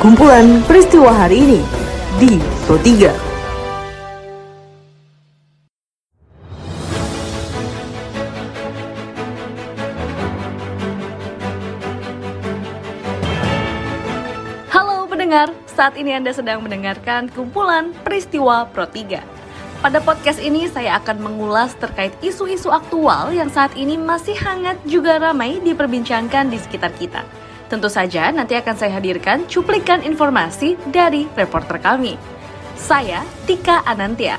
Kumpulan peristiwa hari ini di Pro 3. Halo pendengar, saat ini Anda sedang mendengarkan kumpulan peristiwa Pro 3. Pada podcast ini saya akan mengulas terkait isu-isu aktual yang saat ini masih hangat juga ramai diperbincangkan di sekitar kita. Tentu saja nanti akan saya hadirkan cuplikan informasi dari reporter kami. Saya Tika Anantia.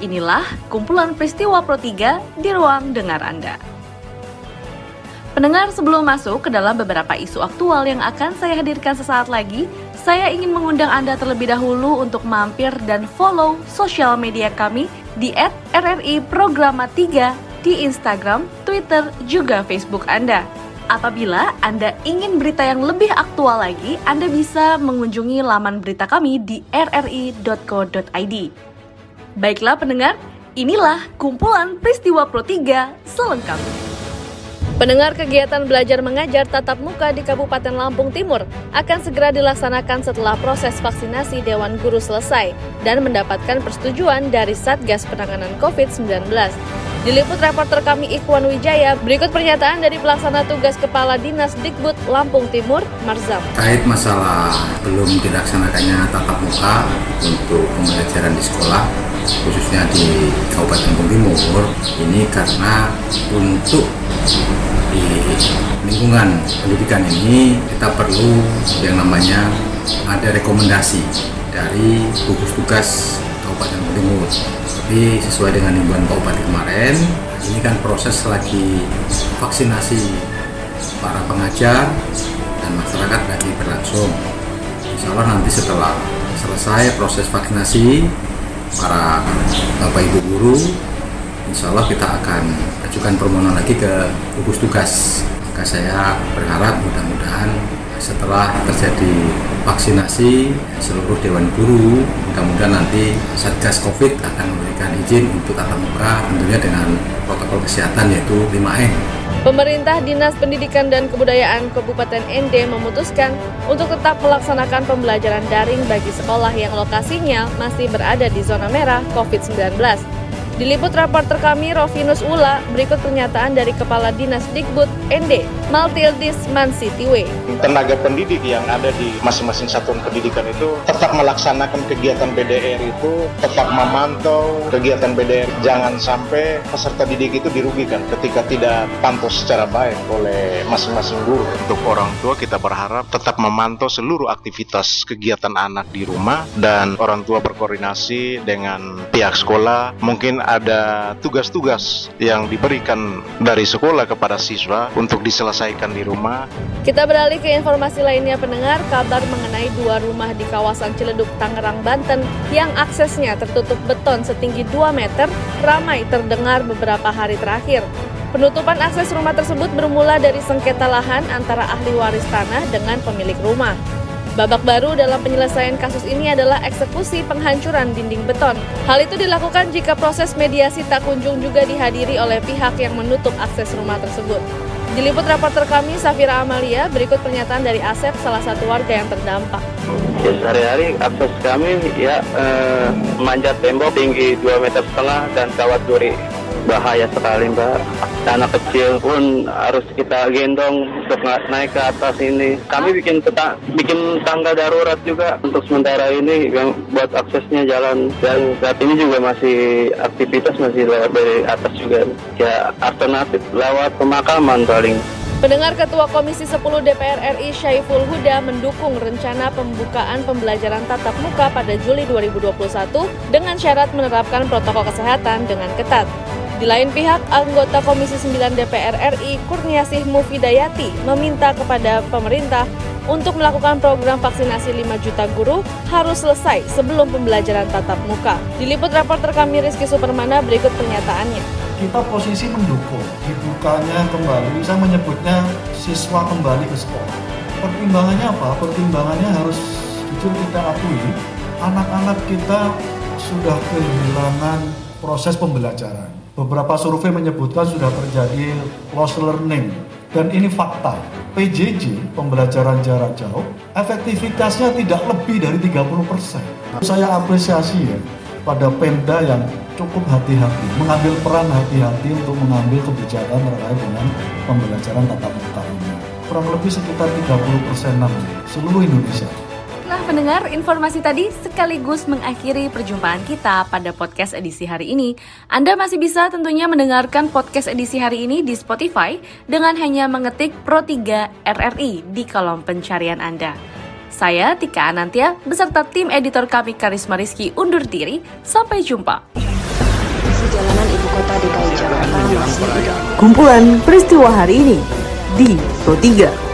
Inilah kumpulan peristiwa Pro 3 di ruang dengar Anda. Pendengar sebelum masuk ke dalam beberapa isu aktual yang akan saya hadirkan sesaat lagi, saya ingin mengundang Anda terlebih dahulu untuk mampir dan follow sosial media kami di @rri Programa 3 di Instagram, Twitter, juga Facebook Anda. Apabila Anda ingin berita yang lebih aktual lagi, Anda bisa mengunjungi laman berita kami di rri.co.id. Baiklah pendengar, inilah kumpulan peristiwa Pro 3 selengkapnya. Pendengar kegiatan belajar mengajar tatap muka di Kabupaten Lampung Timur akan segera dilaksanakan setelah proses vaksinasi Dewan Guru selesai dan mendapatkan persetujuan dari Satgas Penanganan COVID-19. Diliput reporter kami Ikhwan Wijaya, berikut pernyataan dari pelaksana tugas Kepala Dinas Dikbud Lampung Timur, Marzam. Terkait masalah belum dilaksanakannya tatap muka untuk pembelajaran di sekolah, khususnya di Kabupaten Lampung Timur, ini karena untuk di lingkungan pendidikan ini kita perlu yang namanya ada rekomendasi dari gugus tugas Kabupaten Timur. Tapi sesuai dengan himbauan Kabupaten kemarin, ini kan proses lagi vaksinasi para pengajar dan masyarakat lagi berlangsung. Insya Allah nanti setelah selesai proses vaksinasi para bapak ibu guru, insya Allah kita akan ajukan permohonan lagi ke gugus tugas. Maka saya berharap mudah-mudahan setelah terjadi vaksinasi seluruh dewan guru, mudah-mudahan nanti Satgas Covid akan memberikan izin untuk tatap muka tentunya dengan protokol kesehatan yaitu 5M. Pemerintah Dinas Pendidikan dan Kebudayaan Kabupaten ND memutuskan untuk tetap melaksanakan pembelajaran daring bagi sekolah yang lokasinya masih berada di zona merah COVID-19. Diliput reporter kami Rovinus Ula, berikut pernyataan dari Kepala Dinas Dikbud ND, Maltildis Mansitiwe. Tenaga pendidik yang ada di masing-masing satuan pendidikan itu tetap melaksanakan kegiatan BDR itu, tetap memantau kegiatan BDR. Jangan sampai peserta didik itu dirugikan ketika tidak pantau secara baik oleh masing-masing guru. Untuk orang tua kita berharap tetap memantau seluruh aktivitas kegiatan anak di rumah dan orang tua berkoordinasi dengan pihak sekolah. Mungkin ada tugas-tugas yang diberikan dari sekolah kepada siswa untuk diselesaikan di rumah. Kita beralih ke informasi lainnya pendengar, kabar mengenai dua rumah di kawasan Ciledug, Tangerang, Banten yang aksesnya tertutup beton setinggi 2 meter ramai terdengar beberapa hari terakhir. Penutupan akses rumah tersebut bermula dari sengketa lahan antara ahli waris tanah dengan pemilik rumah. Babak baru dalam penyelesaian kasus ini adalah eksekusi penghancuran dinding beton. Hal itu dilakukan jika proses mediasi tak kunjung juga dihadiri oleh pihak yang menutup akses rumah tersebut. Diliput reporter kami Safira Amalia, berikut pernyataan dari Asep, salah satu warga yang terdampak. Ya sehari-hari akses kami ya eh, manjat tembok tinggi 2 meter setengah dan kawat duri bahaya sekali mbak. Anak kecil pun harus kita gendong untuk naik ke atas ini. Kami bikin peta, bikin tangga darurat juga untuk sementara ini yang buat aksesnya jalan. Dan saat ini juga masih aktivitas masih lewat dari atas juga. Ya alternatif lewat pemakaman paling. Pendengar Ketua Komisi 10 DPR RI Syaiful Huda mendukung rencana pembukaan pembelajaran tatap muka pada Juli 2021 dengan syarat menerapkan protokol kesehatan dengan ketat. Di lain pihak, anggota Komisi 9 DPR RI Kurniasih Mufidayati meminta kepada pemerintah untuk melakukan program vaksinasi 5 juta guru harus selesai sebelum pembelajaran tatap muka. Diliput reporter kami Rizky Supermana berikut pernyataannya. Kita posisi mendukung dibukanya kembali, saya menyebutnya siswa kembali ke sekolah. Pertimbangannya apa? Pertimbangannya harus jujur kita akui, anak-anak kita sudah kehilangan proses pembelajaran Beberapa survei menyebutkan sudah terjadi loss learning Dan ini fakta. PJJ, pembelajaran jarak jauh, efektivitasnya tidak lebih dari 30%. Saya apresiasi ya pada Pemda yang cukup hati-hati, mengambil peran hati-hati untuk mengambil kebijakan terkait dengan pembelajaran tatap muka ini. Kurang lebih sekitar 30 persenan seluruh Indonesia. Nah, pendengar, informasi tadi sekaligus mengakhiri perjumpaan kita pada podcast edisi hari ini. Anda masih bisa tentunya mendengarkan podcast edisi hari ini di Spotify dengan hanya mengetik Pro3 RRI di kolom pencarian Anda. Saya Tika Anantia beserta tim editor kami Karisma Rizky undur diri. Sampai jumpa. Jalanan ibu kota DKI Jakarta masih Kumpulan peristiwa hari ini di Pro 3.